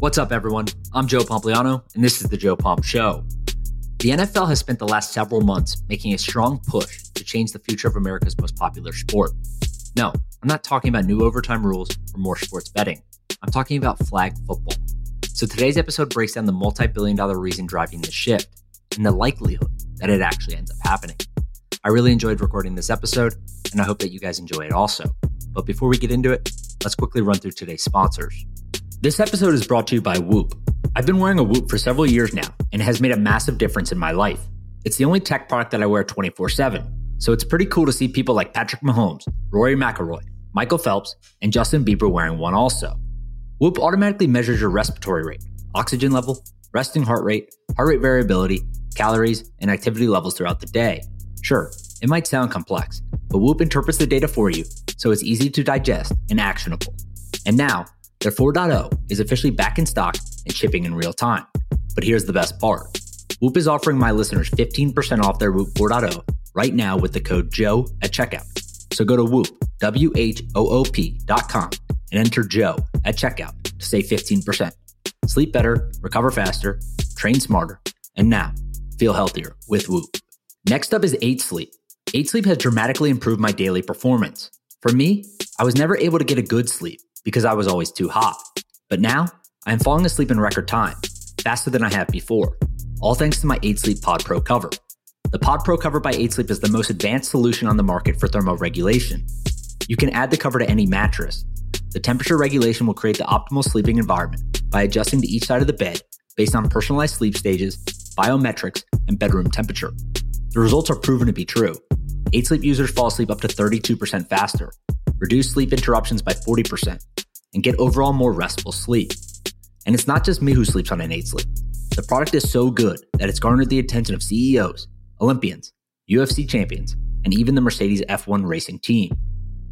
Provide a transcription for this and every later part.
What's up, everyone? I'm Joe Pompliano, and this is The Joe Pomp Show. The NFL has spent the last several months making a strong push to change the future of America's most popular sport. No, I'm not talking about new overtime rules or more sports betting. I'm talking about flag football. So today's episode breaks down the multi billion dollar reason driving this shift and the likelihood that it actually ends up happening. I really enjoyed recording this episode, and I hope that you guys enjoy it also. But before we get into it, let's quickly run through today's sponsors. This episode is brought to you by Whoop. I've been wearing a Whoop for several years now, and it has made a massive difference in my life. It's the only tech product that I wear 24 7, so it's pretty cool to see people like Patrick Mahomes, Rory McIlroy, Michael Phelps, and Justin Bieber wearing one also. Whoop automatically measures your respiratory rate, oxygen level, resting heart rate, heart rate variability, calories, and activity levels throughout the day. Sure, it might sound complex, but Whoop interprets the data for you so it's easy to digest and actionable. And now, their 4.0 is officially back in stock and shipping in real time. But here's the best part Whoop is offering my listeners 15% off their Whoop 4.0 right now with the code Joe at checkout. So go to Whoop, W H O O P dot com and enter Joe at checkout to save 15%. Sleep better, recover faster, train smarter, and now feel healthier with Whoop. Next up is 8 Sleep. 8 Sleep has dramatically improved my daily performance. For me, I was never able to get a good sleep because I was always too hot. But now, I am falling asleep in record time, faster than I have before, all thanks to my 8 Sleep Pod Pro cover. The Pod Pro cover by 8 Sleep is the most advanced solution on the market for thermoregulation. You can add the cover to any mattress. The temperature regulation will create the optimal sleeping environment by adjusting to each side of the bed based on personalized sleep stages, biometrics, and bedroom temperature. The results are proven to be true. 8 Sleep users fall asleep up to 32% faster, reduce sleep interruptions by 40%, and get overall more restful sleep. And it's not just me who sleeps on 8 Sleep. The product is so good that it's garnered the attention of CEOs, Olympians, UFC champions, and even the Mercedes F1 racing team.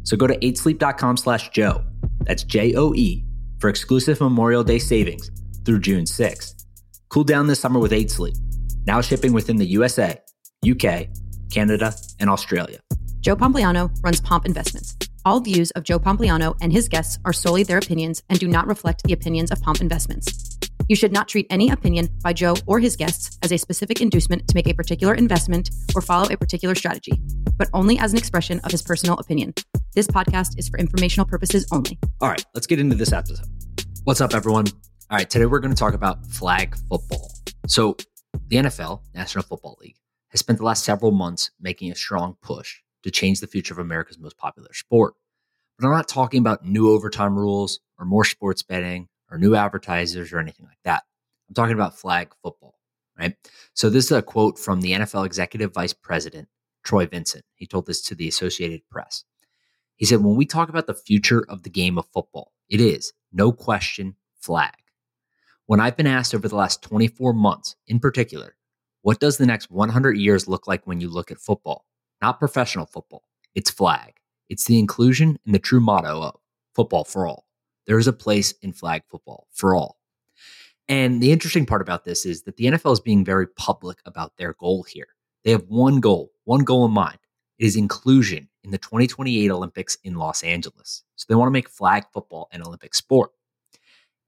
So go to 8sleep.com slash Joe, that's J O E, for exclusive Memorial Day savings through June 6th. Cool down this summer with 8 Sleep, now shipping within the USA, UK, Canada, and Australia. Joe Pompliano runs Pomp Investments. All views of Joe Pompliano and his guests are solely their opinions and do not reflect the opinions of Pomp Investments. You should not treat any opinion by Joe or his guests as a specific inducement to make a particular investment or follow a particular strategy, but only as an expression of his personal opinion. This podcast is for informational purposes only. All right, let's get into this episode. What's up, everyone? All right, today we're going to talk about flag football. So, the NFL, National Football League, has spent the last several months making a strong push to change the future of America's most popular sport. But I'm not talking about new overtime rules or more sports betting or new advertisers or anything like that. I'm talking about flag football, right? So this is a quote from the NFL executive vice president, Troy Vincent. He told this to the Associated Press. He said, When we talk about the future of the game of football, it is, no question, flag. When I've been asked over the last 24 months, in particular, what does the next 100 years look like when you look at football? Not professional football. It's flag. It's the inclusion and the true motto of football for all. There is a place in flag football for all. And the interesting part about this is that the NFL is being very public about their goal here. They have one goal, one goal in mind. It is inclusion in the 2028 Olympics in Los Angeles. So they want to make flag football an Olympic sport.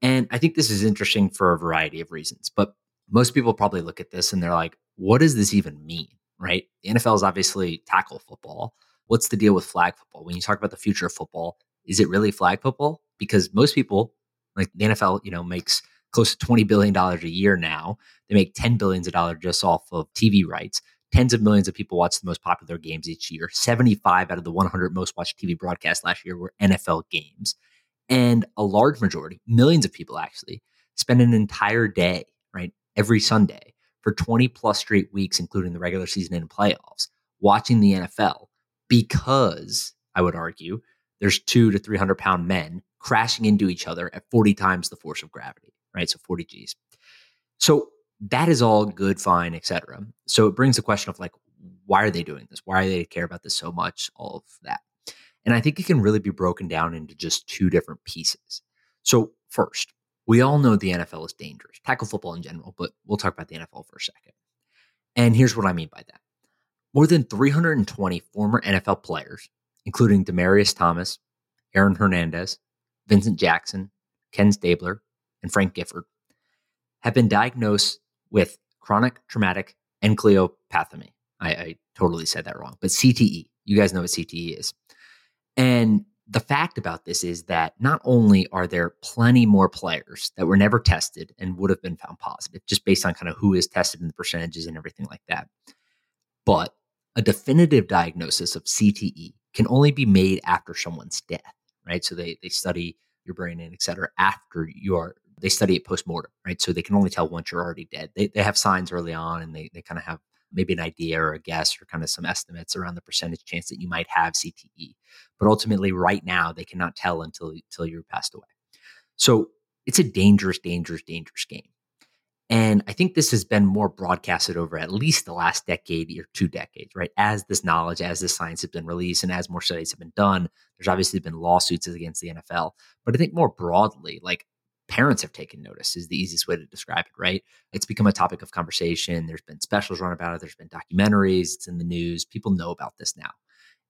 And I think this is interesting for a variety of reasons. But most people probably look at this and they're like, what does this even mean? Right? The NFL is obviously tackle football. What's the deal with flag football? When you talk about the future of football, is it really flag football? Because most people, like the NFL, you know, makes close to $20 billion a year now. They make $10 billion a dollar just off of TV rights. Tens of millions of people watch the most popular games each year. 75 out of the 100 most watched TV broadcasts last year were NFL games. And a large majority, millions of people actually, spend an entire day, right, every Sunday for 20 plus straight weeks, including the regular season and playoffs, watching the NFL because I would argue there's two to 300 pound men crashing into each other at 40 times the force of gravity, right? So 40 G's. So that is all good, fine, etc. So it brings the question of like, why are they doing this? Why do they care about this so much? All of that. And I think it can really be broken down into just two different pieces. So, first, we all know the NFL is dangerous, tackle football in general, but we'll talk about the NFL for a second. And here's what I mean by that more than 320 former NFL players, including Demaryius Thomas, Aaron Hernandez, Vincent Jackson, Ken Stabler, and Frank Gifford, have been diagnosed with chronic traumatic encephalopathy. I, I totally said that wrong, but CTE. You guys know what CTE is. And the fact about this is that not only are there plenty more players that were never tested and would have been found positive, just based on kind of who is tested and the percentages and everything like that, but a definitive diagnosis of CTE can only be made after someone's death, right? So they they study your brain and et cetera after you are, they study it post mortem, right? So they can only tell once you're already dead. They they have signs early on and they they kind of have maybe an idea or a guess or kind of some estimates around the percentage chance that you might have CTE. But ultimately, right now, they cannot tell until until you're passed away. So it's a dangerous, dangerous, dangerous game. And I think this has been more broadcasted over at least the last decade or two decades, right? As this knowledge, as this science has been released, and as more studies have been done, there's obviously been lawsuits against the NFL. But I think more broadly, like parents have taken notice is the easiest way to describe it, right? It's become a topic of conversation. There's been specials run about it. There's been documentaries. It's in the news. People know about this now.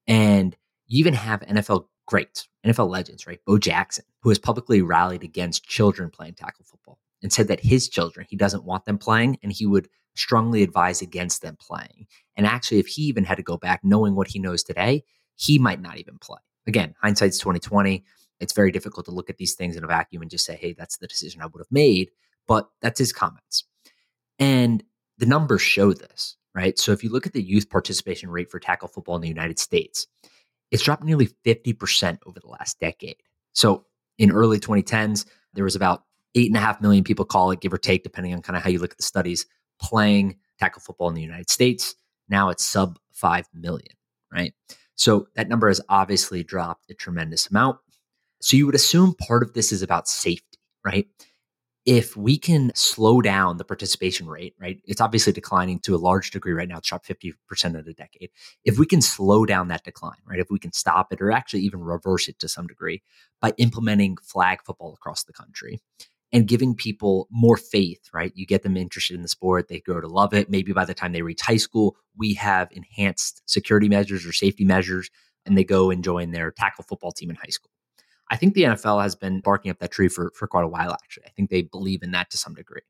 And you even have NFL greats, NFL legends, right? Bo Jackson, who has publicly rallied against children playing tackle football and said that his children, he doesn't want them playing and he would strongly advise against them playing. And actually, if he even had to go back knowing what he knows today, he might not even play. Again, hindsight's 2020 it's very difficult to look at these things in a vacuum and just say, hey, that's the decision I would have made. But that's his comments. And the numbers show this, right? So if you look at the youth participation rate for tackle football in the United States, it's dropped nearly 50% over the last decade. So in early 2010s, there was about eight and a half million people call it, give or take, depending on kind of how you look at the studies, playing tackle football in the United States. Now it's sub 5 million, right? So that number has obviously dropped a tremendous amount. So you would assume part of this is about safety, right? If we can slow down the participation rate, right? It's obviously declining to a large degree right now. It's dropped 50% of the decade. If we can slow down that decline, right? If we can stop it or actually even reverse it to some degree by implementing flag football across the country and giving people more faith, right? You get them interested in the sport, they grow to love it. Maybe by the time they reach high school, we have enhanced security measures or safety measures, and they go and join their tackle football team in high school. I think the NFL has been barking up that tree for, for quite a while, actually. I think they believe in that to some degree.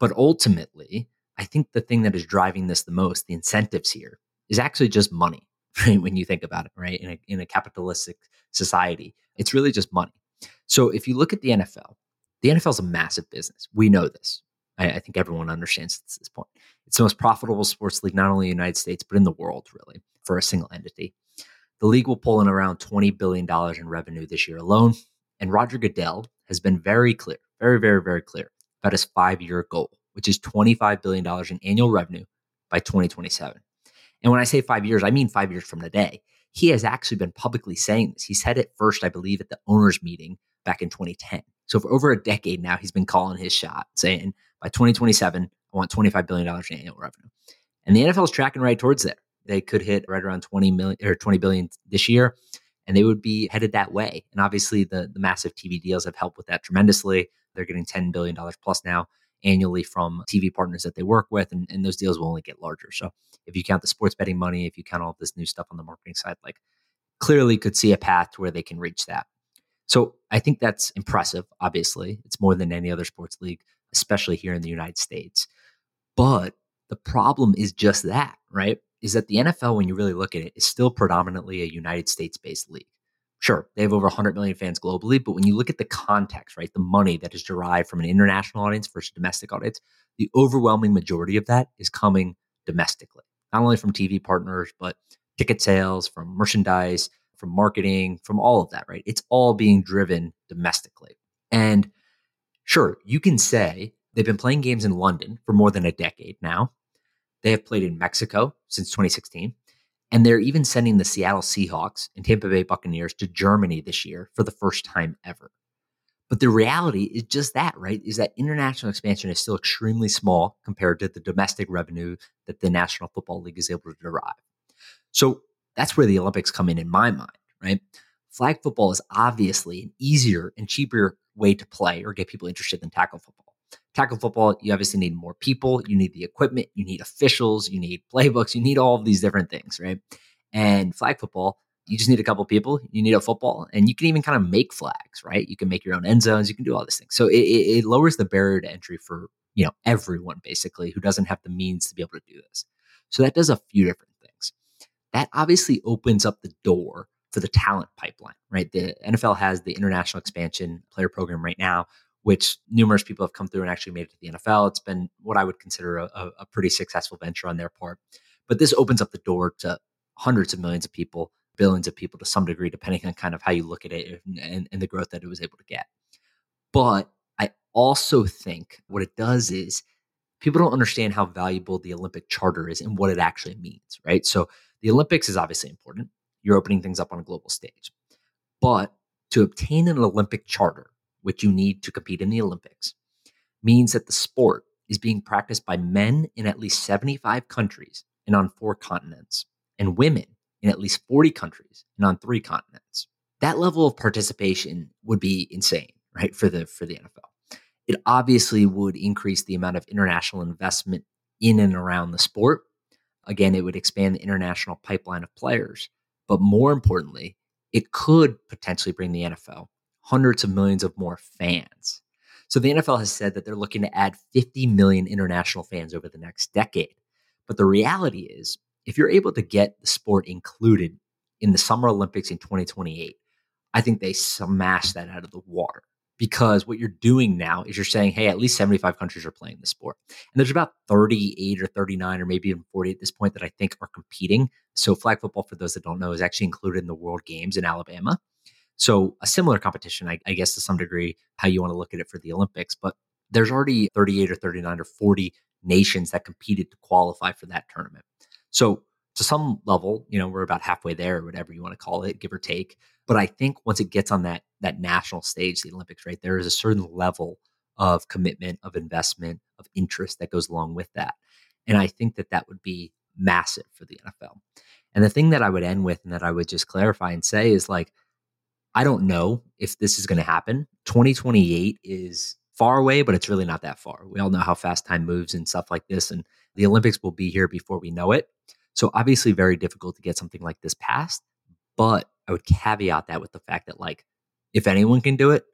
But ultimately, I think the thing that is driving this the most, the incentives here, is actually just money, right? When you think about it, right? In a, in a capitalistic society, it's really just money. So if you look at the NFL, the NFL is a massive business. We know this. I, I think everyone understands this, this point. It's the most profitable sports league, not only in the United States, but in the world, really, for a single entity. The league will pull in around $20 billion in revenue this year alone. And Roger Goodell has been very clear, very, very, very clear about his five year goal, which is $25 billion in annual revenue by 2027. And when I say five years, I mean five years from today. He has actually been publicly saying this. He said it first, I believe, at the owners' meeting back in 2010. So for over a decade now, he's been calling his shot, saying by 2027, I want $25 billion in annual revenue. And the NFL is tracking right towards there they could hit right around 20 million or 20 billion this year and they would be headed that way. And obviously the the massive TV deals have helped with that tremendously. They're getting 10 billion dollars plus now annually from TV partners that they work with and, and those deals will only get larger. So if you count the sports betting money, if you count all this new stuff on the marketing side, like clearly could see a path to where they can reach that. So I think that's impressive, obviously. It's more than any other sports league, especially here in the United States. But the problem is just that, right? Is that the NFL, when you really look at it, is still predominantly a United States based league. Sure, they have over 100 million fans globally, but when you look at the context, right, the money that is derived from an international audience versus domestic audience, the overwhelming majority of that is coming domestically, not only from TV partners, but ticket sales, from merchandise, from marketing, from all of that, right? It's all being driven domestically. And sure, you can say they've been playing games in London for more than a decade now. They have played in Mexico since 2016. And they're even sending the Seattle Seahawks and Tampa Bay Buccaneers to Germany this year for the first time ever. But the reality is just that, right? Is that international expansion is still extremely small compared to the domestic revenue that the National Football League is able to derive. So that's where the Olympics come in, in my mind, right? Flag football is obviously an easier and cheaper way to play or get people interested than tackle football tackle football, you obviously need more people, you need the equipment, you need officials, you need playbooks, you need all of these different things, right? And flag football, You just need a couple people. You need a football, and you can even kind of make flags, right? You can make your own end zones. You can do all these things. So it, it, it lowers the barrier to entry for you know everyone basically who doesn't have the means to be able to do this. So that does a few different things. That obviously opens up the door for the talent pipeline, right? The NFL has the international expansion player program right now, which numerous people have come through and actually made it to the NFL. It's been what I would consider a, a pretty successful venture on their part. But this opens up the door to hundreds of millions of people, billions of people to some degree, depending on kind of how you look at it and, and, and the growth that it was able to get. But I also think what it does is people don't understand how valuable the Olympic charter is and what it actually means, right? So the Olympics is obviously important you're opening things up on a global stage. But to obtain an Olympic charter, which you need to compete in the Olympics, means that the sport is being practiced by men in at least 75 countries and on four continents, and women in at least 40 countries and on three continents. That level of participation would be insane, right, for the for the NFL. It obviously would increase the amount of international investment in and around the sport. Again, it would expand the international pipeline of players. But more importantly, it could potentially bring the NFL hundreds of millions of more fans. So the NFL has said that they're looking to add 50 million international fans over the next decade. But the reality is, if you're able to get the sport included in the Summer Olympics in 2028, I think they smash that out of the water because what you're doing now is you're saying, hey, at least 75 countries are playing the sport. And there's about 38 or 39 or maybe even 40 at this point that I think are competing. So flag football, for those that don't know, is actually included in the World Games in Alabama. So a similar competition, I, I guess, to some degree, how you want to look at it for the Olympics. But there's already 38 or 39 or 40 nations that competed to qualify for that tournament. So to some level, you know, we're about halfway there, or whatever you want to call it, give or take. But I think once it gets on that that national stage, the Olympics, right, there is a certain level of commitment, of investment, of interest that goes along with that. And I think that that would be massive for the NFL. And the thing that I would end with and that I would just clarify and say is like, I don't know if this is going to happen. 2028 is far away, but it's really not that far. We all know how fast time moves and stuff like this. And the Olympics will be here before we know it. So obviously very difficult to get something like this passed, but I would caveat that with the fact that like if anyone can do it,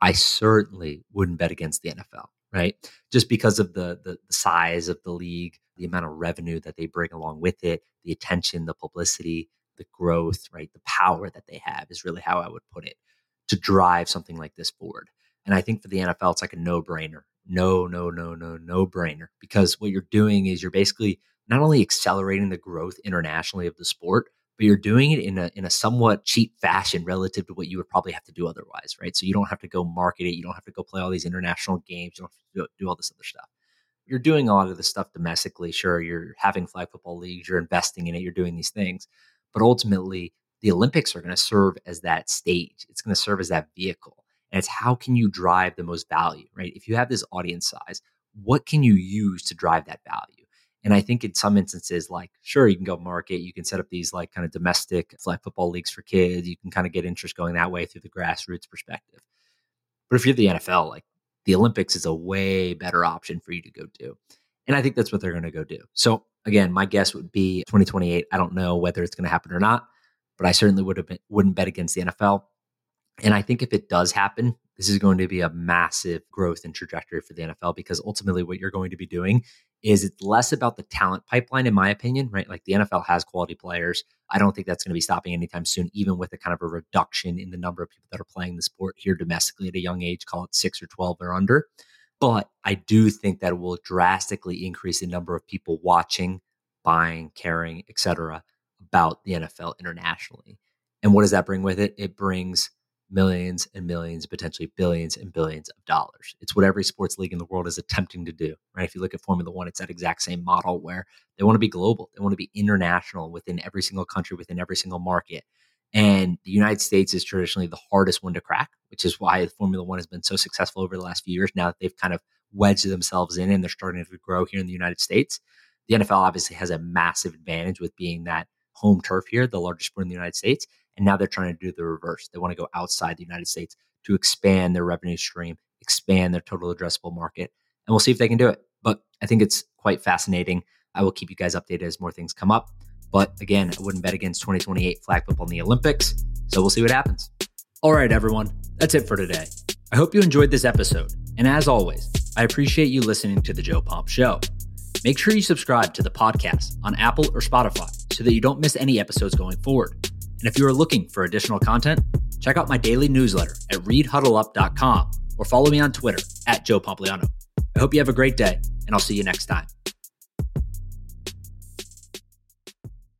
I certainly wouldn't bet against the NFL, right? Just because of the, the the size of the league, the amount of revenue that they bring along with it, the attention, the publicity, the growth, right? The power that they have is really how I would put it to drive something like this forward. And I think for the NFL, it's like a no brainer. No, no, no, no, no brainer. Because what you're doing is you're basically not only accelerating the growth internationally of the sport, but you're doing it in a in a somewhat cheap fashion relative to what you would probably have to do otherwise, right? So you don't have to go market it, you don't have to go play all these international games, you don't have to do, do all this other stuff. You're doing a lot of this stuff domestically. Sure, you're having flag football leagues, you're investing in it, you're doing these things, but ultimately the Olympics are going to serve as that stage. It's going to serve as that vehicle. And it's how can you drive the most value, right? If you have this audience size, what can you use to drive that value? And I think in some instances, like, sure, you can go market, you can set up these like kind of domestic flag football leagues for kids. You can kind of get interest going that way through the grassroots perspective. But if you're the NFL, like the Olympics is a way better option for you to go do. And I think that's what they're going to go do. So again, my guess would be 2028. I don't know whether it's going to happen or not, but I certainly would have been, wouldn't bet against the NFL. And I think if it does happen, this is going to be a massive growth and trajectory for the NFL because ultimately what you're going to be doing is it's less about the talent pipeline, in my opinion, right? Like the NFL has quality players. I don't think that's going to be stopping anytime soon, even with a kind of a reduction in the number of people that are playing the sport here domestically at a young age, call it six or 12 or under. But I do think that it will drastically increase the number of people watching, buying, caring, etc., about the NFL internationally. And what does that bring with it? It brings millions and millions, potentially billions and billions of dollars. It's what every sports league in the world is attempting to do, right? If you look at Formula One, it's that exact same model where they want to be global, they want to be international within every single country, within every single market. And the United States is traditionally the hardest one to crack, which is why Formula One has been so successful over the last few years. Now that they've kind of wedged themselves in and they're starting to grow here in the United States, the NFL obviously has a massive advantage with being that home turf here, the largest sport in the United States. And now they're trying to do the reverse. They want to go outside the United States to expand their revenue stream, expand their total addressable market. And we'll see if they can do it. But I think it's quite fascinating. I will keep you guys updated as more things come up. But again, I wouldn't bet against 2028 flag football in the Olympics. So we'll see what happens. All right, everyone. That's it for today. I hope you enjoyed this episode. And as always, I appreciate you listening to The Joe Pomp Show. Make sure you subscribe to the podcast on Apple or Spotify so that you don't miss any episodes going forward. And if you are looking for additional content, check out my daily newsletter at readhuddleup.com or follow me on Twitter at Joe Pompliano. I hope you have a great day, and I'll see you next time.